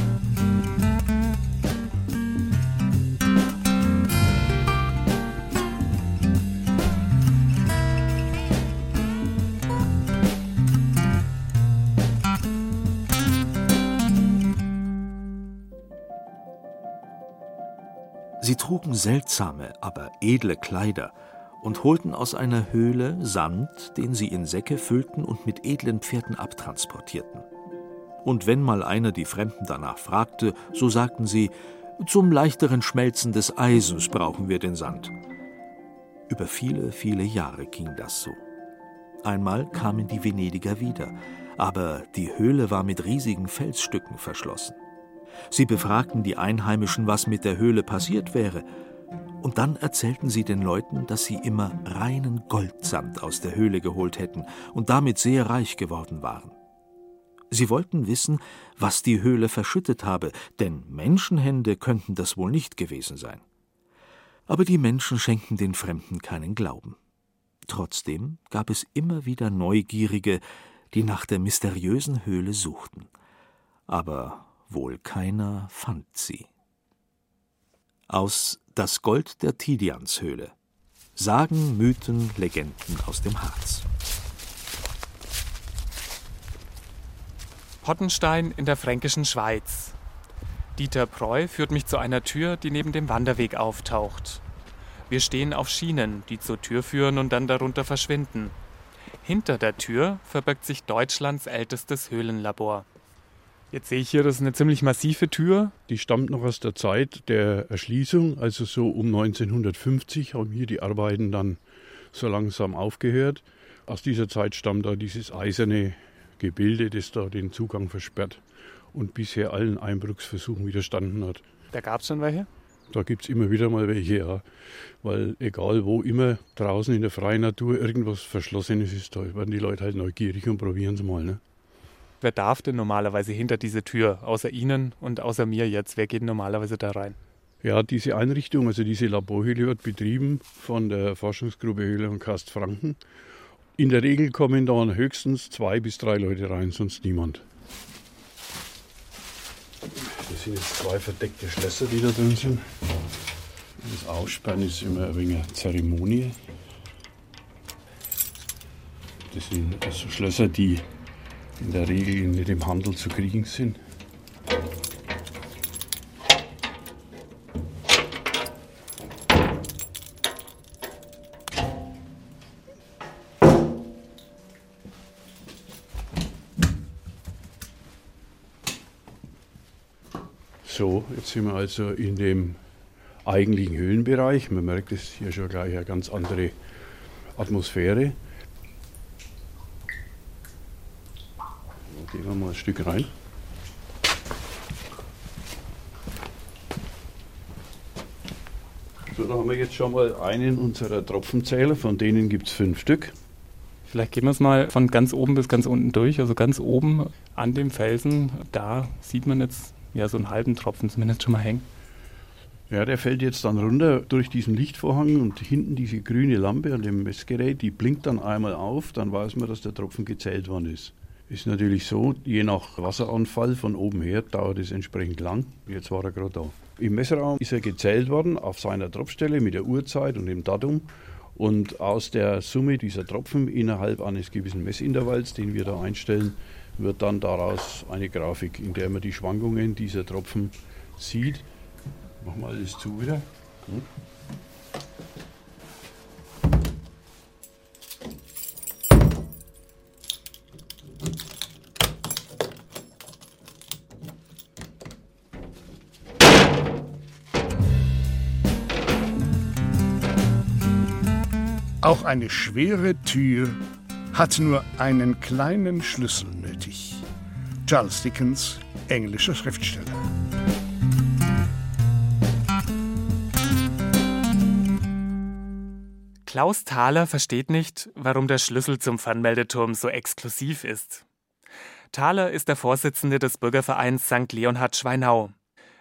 trugen seltsame, aber edle Kleider und holten aus einer Höhle Sand, den sie in Säcke füllten und mit edlen Pferden abtransportierten. Und wenn mal einer die Fremden danach fragte, so sagten sie, zum leichteren Schmelzen des Eisens brauchen wir den Sand. Über viele, viele Jahre ging das so. Einmal kamen die Venediger wieder, aber die Höhle war mit riesigen Felsstücken verschlossen. Sie befragten die Einheimischen, was mit der Höhle passiert wäre, und dann erzählten sie den Leuten, dass sie immer reinen Goldsand aus der Höhle geholt hätten und damit sehr reich geworden waren. Sie wollten wissen, was die Höhle verschüttet habe, denn Menschenhände könnten das wohl nicht gewesen sein. Aber die Menschen schenkten den Fremden keinen Glauben. Trotzdem gab es immer wieder Neugierige, die nach der mysteriösen Höhle suchten. Aber wohl keiner fand sie. Aus Das Gold der Tidianshöhle. Sagen, Mythen, Legenden aus dem Harz. Pottenstein in der fränkischen Schweiz. Dieter Preu führt mich zu einer Tür, die neben dem Wanderweg auftaucht. Wir stehen auf Schienen, die zur Tür führen und dann darunter verschwinden. Hinter der Tür verbirgt sich Deutschlands ältestes Höhlenlabor. Jetzt sehe ich hier, das ist eine ziemlich massive Tür. Die stammt noch aus der Zeit der Erschließung, also so um 1950 haben hier die Arbeiten dann so langsam aufgehört. Aus dieser Zeit stammt da dieses eiserne Gebilde, das da den Zugang versperrt und bisher allen Einbruchsversuchen widerstanden hat. Da gab es schon welche? Da gibt es immer wieder mal welche, ja. Weil egal wo immer draußen in der freien Natur irgendwas Verschlossenes ist, da werden die Leute halt neugierig und probieren es mal. Ne? Wer darf denn normalerweise hinter diese Tür? Außer Ihnen und außer mir jetzt. Wer geht normalerweise da rein? Ja, diese Einrichtung, also diese Laborhöhle wird betrieben von der Forschungsgruppe Höhle und Kast Franken. In der Regel kommen dann höchstens zwei bis drei Leute rein, sonst niemand. Das sind jetzt zwei verdeckte Schlösser, die da drin sind. Das Aussperren ist immer ein wenig eine Zeremonie. Das sind also Schlösser, die in der Regel nicht im Handel zu kriegen sind. So, jetzt sind wir also in dem eigentlichen Höhlenbereich. Man merkt es hier schon gleich eine ganz andere Atmosphäre. Gehen wir mal ein Stück rein. So, da haben wir jetzt schon mal einen unserer Tropfenzähler, von denen gibt es fünf Stück. Vielleicht gehen wir es mal von ganz oben bis ganz unten durch. Also ganz oben an dem Felsen, da sieht man jetzt ja so einen halben Tropfen zumindest schon mal hängen. Ja, der fällt jetzt dann runter durch diesen Lichtvorhang und hinten diese grüne Lampe an dem Messgerät, die blinkt dann einmal auf, dann weiß man, dass der Tropfen gezählt worden ist. Ist natürlich so, je nach Wasseranfall von oben her dauert es entsprechend lang. Jetzt war er gerade da. Im Messeraum ist er gezählt worden auf seiner Tropfstelle mit der Uhrzeit und dem Datum. Und aus der Summe dieser Tropfen innerhalb eines gewissen Messintervalls, den wir da einstellen, wird dann daraus eine Grafik, in der man die Schwankungen dieser Tropfen sieht. Machen wir alles zu wieder. Gut. Auch eine schwere Tür hat nur einen kleinen Schlüssel nötig. Charles Dickens, englischer Schriftsteller. Klaus Thaler versteht nicht, warum der Schlüssel zum Fernmeldeturm so exklusiv ist. Thaler ist der Vorsitzende des Bürgervereins St. Leonhard Schweinau.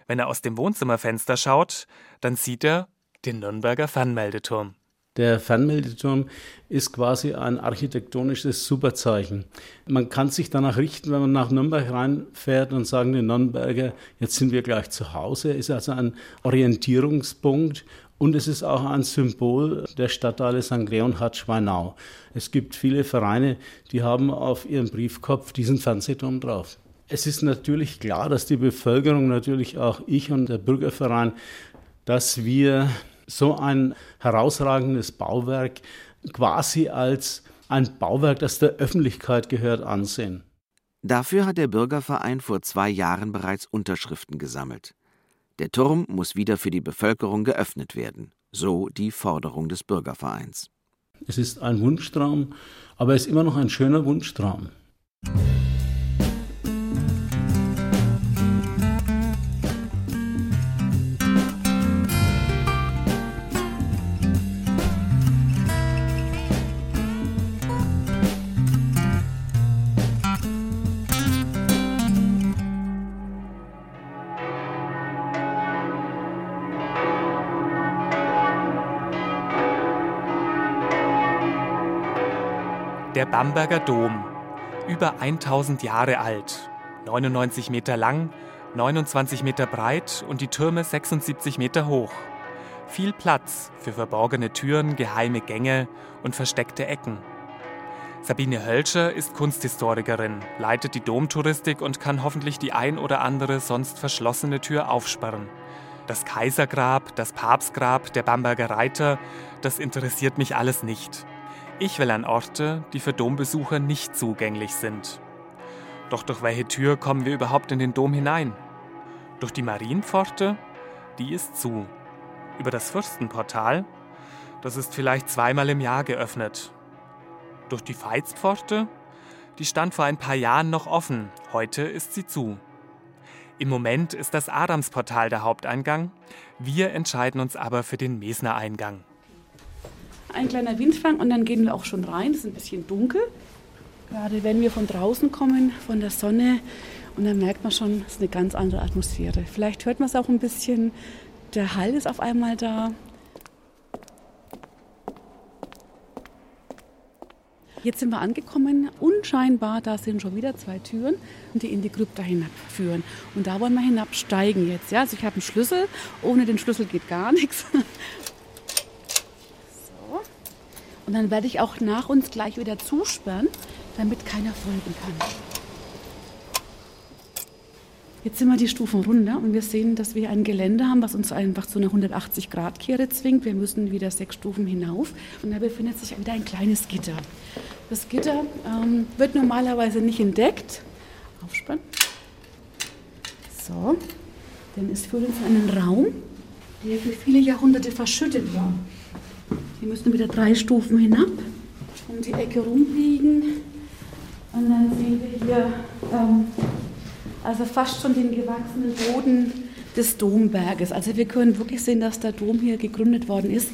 Wenn er aus dem Wohnzimmerfenster schaut, dann sieht er den Nürnberger Fernmeldeturm. Der Fernmeldeturm ist quasi ein architektonisches Superzeichen. Man kann sich danach richten, wenn man nach Nürnberg reinfährt und sagen, die Nürnberger, jetzt sind wir gleich zu Hause. Ist also ein Orientierungspunkt und es ist auch ein Symbol der Stadtteile St. Leonhard Schweinau. Es gibt viele Vereine, die haben auf ihrem Briefkopf diesen Fernsehturm drauf. Es ist natürlich klar, dass die Bevölkerung, natürlich auch ich und der Bürgerverein, dass wir so ein herausragendes Bauwerk quasi als ein Bauwerk, das der Öffentlichkeit gehört, ansehen. Dafür hat der Bürgerverein vor zwei Jahren bereits Unterschriften gesammelt. Der Turm muss wieder für die Bevölkerung geöffnet werden, so die Forderung des Bürgervereins. Es ist ein Wunschtraum, aber es ist immer noch ein schöner Wunschtraum. Bamberger Dom, über 1000 Jahre alt, 99 Meter lang, 29 Meter breit und die Türme 76 Meter hoch. Viel Platz für verborgene Türen, geheime Gänge und versteckte Ecken. Sabine Hölscher ist Kunsthistorikerin, leitet die Domtouristik und kann hoffentlich die ein oder andere sonst verschlossene Tür aufsperren. Das Kaisergrab, das Papstgrab, der Bamberger Reiter, das interessiert mich alles nicht. Ich will an Orte, die für Dombesucher nicht zugänglich sind. Doch durch welche Tür kommen wir überhaupt in den Dom hinein? Durch die Marienpforte? Die ist zu. Über das Fürstenportal? Das ist vielleicht zweimal im Jahr geöffnet. Durch die Veitspforte? Die stand vor ein paar Jahren noch offen, heute ist sie zu. Im Moment ist das Adamsportal der Haupteingang, wir entscheiden uns aber für den Mesner Eingang ein kleiner Windfang und dann gehen wir auch schon rein. Es ist ein bisschen dunkel. Gerade wenn wir von draußen kommen, von der Sonne, und dann merkt man schon, es ist eine ganz andere Atmosphäre. Vielleicht hört man es auch ein bisschen. Der Hall ist auf einmal da. Jetzt sind wir angekommen. Unscheinbar, da sind schon wieder zwei Türen, die in die Krypta hinabführen. Und da wollen wir hinabsteigen jetzt. Ja? Also ich habe einen Schlüssel. Ohne den Schlüssel geht gar nichts. Und dann werde ich auch nach uns gleich wieder zusperren, damit keiner folgen kann. Jetzt sind wir die Stufen runter und wir sehen, dass wir ein Gelände haben, was uns einfach zu einer 180-Grad-Kehre zwingt. Wir müssen wieder sechs Stufen hinauf und da befindet sich wieder ein kleines Gitter. Das Gitter ähm, wird normalerweise nicht entdeckt. Aufspannen. So, denn es führt uns in einen Raum, der für viele Jahrhunderte verschüttet war. Wir müssen wieder drei Stufen hinab, um die Ecke rumbiegen und dann sehen wir hier ähm, also fast schon den gewachsenen Boden des Domberges. Also wir können wirklich sehen, dass der Dom hier gegründet worden ist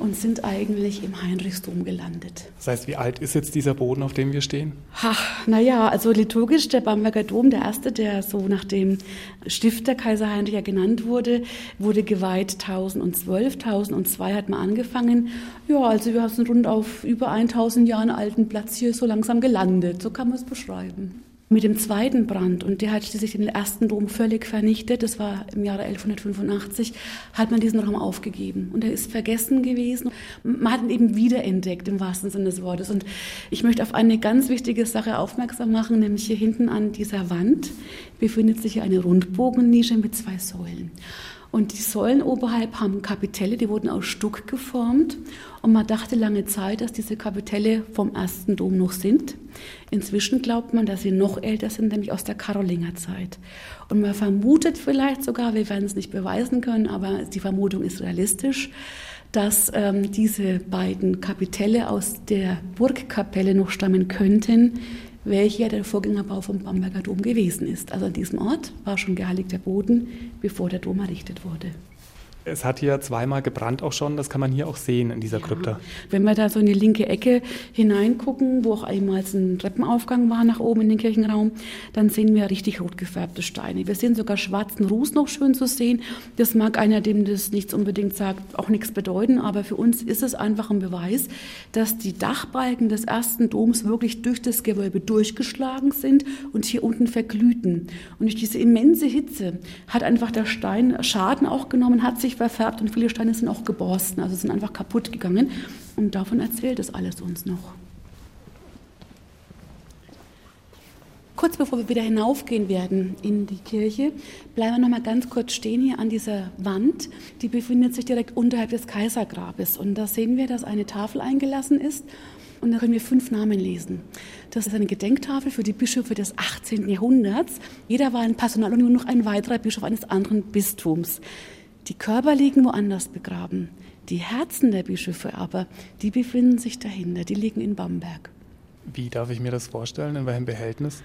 und sind eigentlich im Heinrichsdom gelandet. Das heißt, wie alt ist jetzt dieser Boden, auf dem wir stehen? Ach, naja, also liturgisch der Bamberger Dom, der erste, der so nach dem Stifter Kaiser Heinrich ja genannt wurde, wurde geweiht 1012. 1002 hat man angefangen. Ja, also wir sind rund auf über 1000 Jahren alten Platz hier so langsam gelandet. So kann man es beschreiben mit dem zweiten Brand, und der hat schließlich den ersten Dom völlig vernichtet, das war im Jahre 1185, hat man diesen Raum aufgegeben. Und er ist vergessen gewesen. Man hat ihn eben wiederentdeckt, im wahrsten Sinne des Wortes. Und ich möchte auf eine ganz wichtige Sache aufmerksam machen, nämlich hier hinten an dieser Wand befindet sich eine Rundbogennische mit zwei Säulen. Und die Säulen oberhalb haben Kapitelle, die wurden aus Stuck geformt. Und man dachte lange Zeit, dass diese Kapitelle vom ersten Dom noch sind. Inzwischen glaubt man, dass sie noch älter sind, nämlich aus der Karolingerzeit. Und man vermutet vielleicht sogar, wir werden es nicht beweisen können, aber die Vermutung ist realistisch, dass ähm, diese beiden Kapitelle aus der Burgkapelle noch stammen könnten, welcher der Vorgängerbau vom Bamberger Dom gewesen ist. Also an diesem Ort war schon geheiligter Boden, bevor der Dom errichtet wurde. Es hat hier zweimal gebrannt auch schon, das kann man hier auch sehen in dieser ja. Krypta. Wenn wir da so in die linke Ecke hineingucken, wo auch einmal ein Treppenaufgang war nach oben in den Kirchenraum, dann sehen wir richtig rot gefärbte Steine. Wir sehen sogar schwarzen Ruß noch schön zu sehen. Das mag einer, dem das nichts unbedingt sagt, auch nichts bedeuten, aber für uns ist es einfach ein Beweis, dass die Dachbalken des ersten Doms wirklich durch das Gewölbe durchgeschlagen sind und hier unten verglühten. Und durch diese immense Hitze hat einfach der Stein Schaden auch genommen, hat sich sich verfärbt und viele Steine sind auch geborsten, also sind einfach kaputt gegangen. Und davon erzählt es alles uns noch. Kurz bevor wir wieder hinaufgehen werden in die Kirche, bleiben wir noch mal ganz kurz stehen hier an dieser Wand. Die befindet sich direkt unterhalb des Kaisergrabes. Und da sehen wir, dass eine Tafel eingelassen ist. Und da können wir fünf Namen lesen. Das ist eine Gedenktafel für die Bischöfe des 18. Jahrhunderts. Jeder war ein Personal und nur noch ein weiterer Bischof eines anderen Bistums. Die Körper liegen woanders begraben. Die Herzen der Bischöfe aber, die befinden sich dahinter, die liegen in Bamberg. Wie darf ich mir das vorstellen? In welchem Behältnis?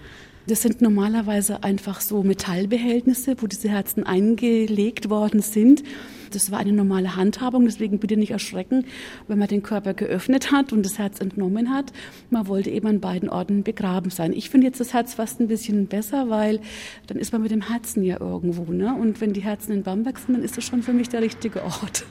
Das sind normalerweise einfach so Metallbehältnisse, wo diese Herzen eingelegt worden sind. Das war eine normale Handhabung, deswegen bitte nicht erschrecken, wenn man den Körper geöffnet hat und das Herz entnommen hat. Man wollte eben an beiden Orten begraben sein. Ich finde jetzt das Herz fast ein bisschen besser, weil dann ist man mit dem Herzen ja irgendwo. Ne? Und wenn die Herzen in Bamberg sind, dann ist das schon für mich der richtige Ort.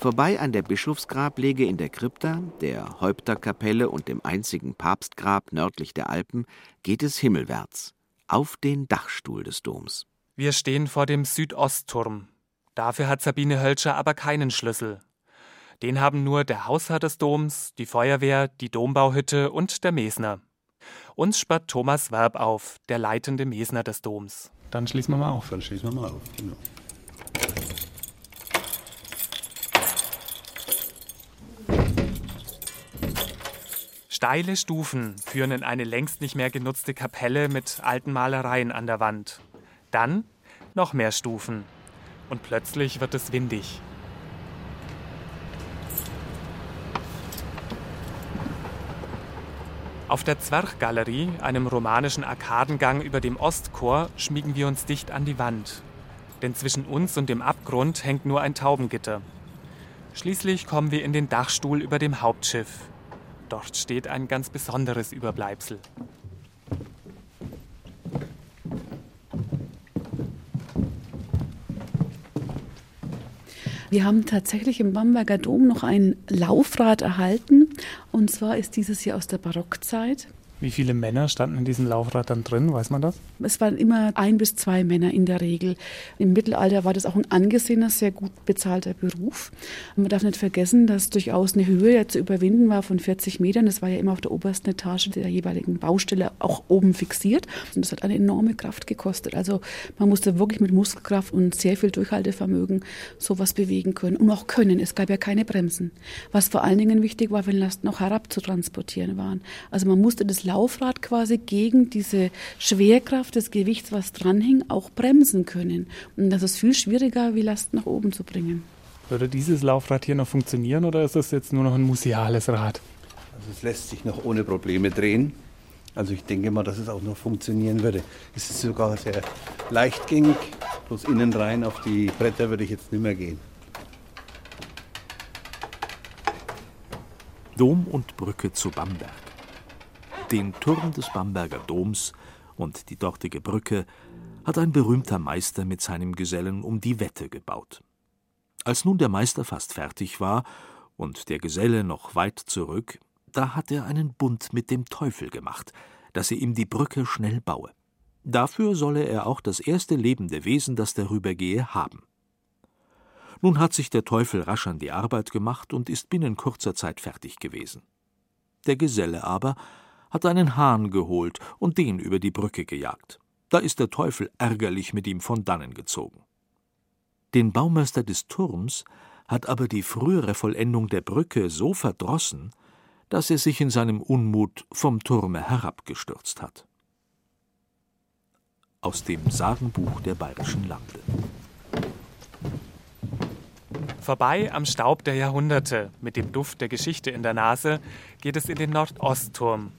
Vorbei an der Bischofsgrablege in der Krypta, der Häupterkapelle und dem einzigen Papstgrab nördlich der Alpen geht es himmelwärts, auf den Dachstuhl des Doms. Wir stehen vor dem Südostturm. Dafür hat Sabine Hölscher aber keinen Schlüssel. Den haben nur der Hausherr des Doms, die Feuerwehr, die Dombauhütte und der Mesner. Uns sperrt Thomas Werb auf, der leitende Mesner des Doms. Dann schließen wir mal auf. Dann schließen wir mal auf, genau. Steile Stufen führen in eine längst nicht mehr genutzte Kapelle mit alten Malereien an der Wand. Dann noch mehr Stufen. Und plötzlich wird es windig. Auf der Zwerchgalerie, einem romanischen Arkadengang über dem Ostchor, schmiegen wir uns dicht an die Wand. Denn zwischen uns und dem Abgrund hängt nur ein Taubengitter. Schließlich kommen wir in den Dachstuhl über dem Hauptschiff. Dort steht ein ganz besonderes Überbleibsel. Wir haben tatsächlich im Bamberger Dom noch ein Laufrad erhalten. Und zwar ist dieses hier aus der Barockzeit. Wie viele Männer standen in diesem Laufrad dann drin? Weiß man das? Es waren immer ein bis zwei Männer in der Regel. Im Mittelalter war das auch ein angesehener, sehr gut bezahlter Beruf. Und man darf nicht vergessen, dass durchaus eine Höhe ja zu überwinden war von 40 Metern. Das war ja immer auf der obersten Etage der jeweiligen Baustelle auch oben fixiert. Und das hat eine enorme Kraft gekostet. Also man musste wirklich mit Muskelkraft und sehr viel Durchhaltevermögen sowas bewegen können und auch können. Es gab ja keine Bremsen. Was vor allen Dingen wichtig war, wenn Lasten noch herab zu transportieren waren. Also man musste das Laufrad quasi gegen diese Schwerkraft des Gewichts, was dranhing, auch bremsen können. Und das ist viel schwieriger, wie Last nach oben zu bringen. Würde dieses Laufrad hier noch funktionieren oder ist das jetzt nur noch ein museales Rad? Also es lässt sich noch ohne Probleme drehen. Also ich denke mal, dass es auch noch funktionieren würde. Es ist sogar sehr leichtgängig. Bloß innen rein auf die Bretter würde ich jetzt nicht mehr gehen. Dom und Brücke zu Bamberg. Den Turm des Bamberger Doms und die dortige Brücke hat ein berühmter Meister mit seinem Gesellen um die Wette gebaut. Als nun der Meister fast fertig war und der Geselle noch weit zurück, da hat er einen Bund mit dem Teufel gemacht, dass er ihm die Brücke schnell baue. Dafür solle er auch das erste lebende Wesen, das darüber gehe, haben. Nun hat sich der Teufel rasch an die Arbeit gemacht und ist binnen kurzer Zeit fertig gewesen. Der Geselle aber hat einen Hahn geholt und den über die Brücke gejagt. Da ist der Teufel ärgerlich mit ihm von dannen gezogen. Den Baumeister des Turms hat aber die frühere Vollendung der Brücke so verdrossen, dass er sich in seinem Unmut vom Turme herabgestürzt hat. Aus dem Sagenbuch der bayerischen Lande. Vorbei am Staub der Jahrhunderte, mit dem Duft der Geschichte in der Nase, geht es in den Nordostturm,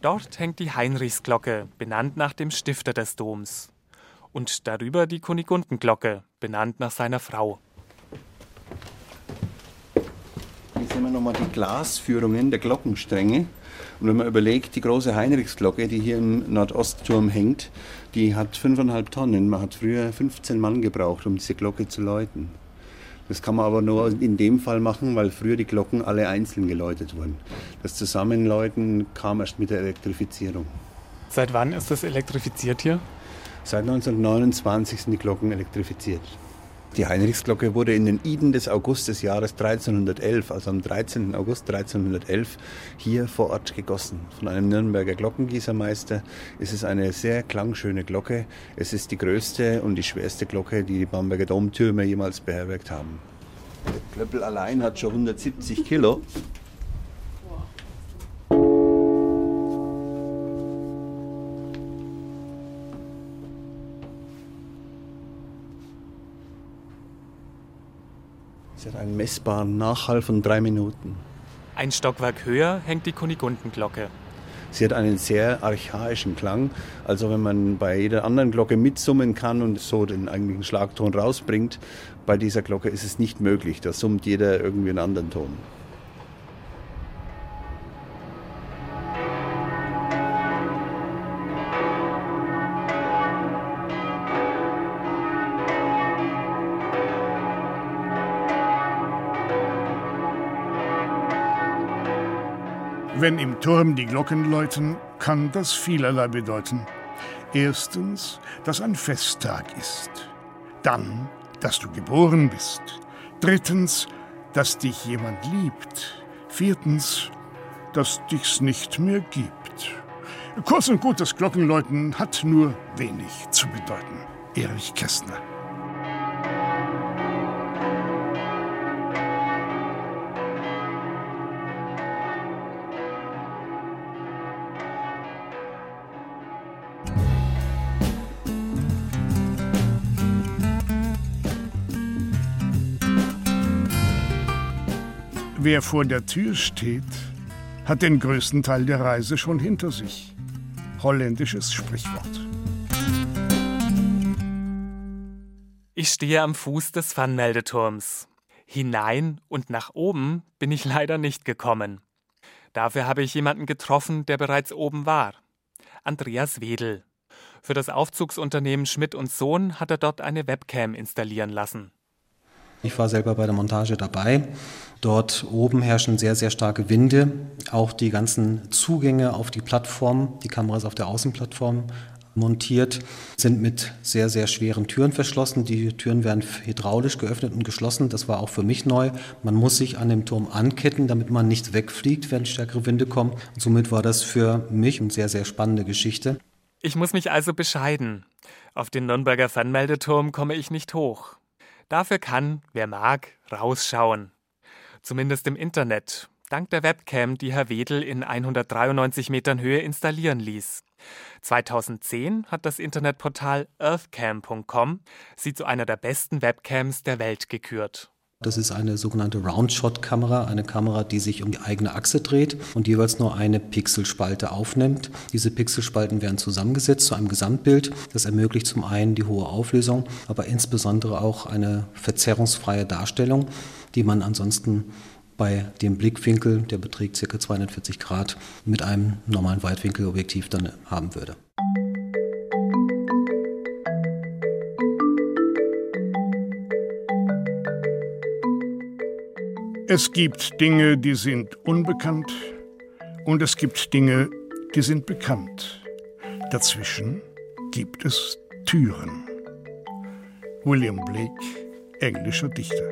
Dort hängt die Heinrichsglocke, benannt nach dem Stifter des Doms. Und darüber die Kunigundenglocke, benannt nach seiner Frau. Hier sehen wir nochmal die Glasführungen der Glockenstränge. Und wenn man überlegt, die große Heinrichsglocke, die hier im Nordostturm hängt, die hat 5,5 Tonnen. Man hat früher 15 Mann gebraucht, um diese Glocke zu läuten. Das kann man aber nur in dem Fall machen, weil früher die Glocken alle einzeln geläutet wurden. Das Zusammenläuten kam erst mit der Elektrifizierung. Seit wann ist das elektrifiziert hier? Seit 1929 sind die Glocken elektrifiziert. Die Heinrichsglocke wurde in den Iden des August des Jahres 1311, also am 13. August 1311, hier vor Ort gegossen. Von einem Nürnberger Glockengießermeister. Es ist eine sehr klangschöne Glocke. Es ist die größte und die schwerste Glocke, die die Bamberger Domtürme jemals beherbergt haben. Der Klöppel allein hat schon 170 Kilo. Hat einen messbaren Nachhall von drei Minuten. Ein Stockwerk höher hängt die Kunigundenglocke. Sie hat einen sehr archaischen Klang. Also wenn man bei jeder anderen Glocke mitsummen kann und so den eigentlichen Schlagton rausbringt, bei dieser Glocke ist es nicht möglich. Da summt jeder irgendwie einen anderen Ton. Wenn im Turm die Glocken läuten, kann das vielerlei bedeuten. Erstens, dass ein Festtag ist. Dann, dass du geboren bist. Drittens, dass dich jemand liebt. Viertens, dass dich's nicht mehr gibt. Kurz und gut, das Glockenläuten hat nur wenig zu bedeuten. Erich Kästner. Wer vor der Tür steht, hat den größten Teil der Reise schon hinter sich. Holländisches Sprichwort. Ich stehe am Fuß des Fernmeldeturms. Hinein und nach oben bin ich leider nicht gekommen. Dafür habe ich jemanden getroffen, der bereits oben war. Andreas Wedel. Für das Aufzugsunternehmen Schmidt und Sohn hat er dort eine Webcam installieren lassen. Ich war selber bei der Montage dabei. Dort oben herrschen sehr, sehr starke Winde. Auch die ganzen Zugänge auf die Plattform, die Kameras auf der Außenplattform montiert, sind mit sehr, sehr schweren Türen verschlossen. Die Türen werden hydraulisch geöffnet und geschlossen. Das war auch für mich neu. Man muss sich an dem Turm anketten, damit man nicht wegfliegt, wenn stärkere Winde kommen. Und somit war das für mich eine sehr, sehr spannende Geschichte. Ich muss mich also bescheiden. Auf den Nürnberger Fernmeldeturm komme ich nicht hoch. Dafür kann, wer mag, rausschauen. Zumindest im Internet, dank der Webcam, die Herr Wedel in 193 Metern Höhe installieren ließ. 2010 hat das Internetportal earthcam.com sie zu einer der besten Webcams der Welt gekürt. Das ist eine sogenannte Roundshot-Kamera, eine Kamera, die sich um die eigene Achse dreht und jeweils nur eine Pixelspalte aufnimmt. Diese Pixelspalten werden zusammengesetzt zu einem Gesamtbild. Das ermöglicht zum einen die hohe Auflösung, aber insbesondere auch eine verzerrungsfreie Darstellung, die man ansonsten bei dem Blickwinkel, der beträgt ca. 240 Grad, mit einem normalen Weitwinkelobjektiv dann haben würde. Es gibt Dinge, die sind unbekannt und es gibt Dinge, die sind bekannt. Dazwischen gibt es Türen. William Blake, englischer Dichter.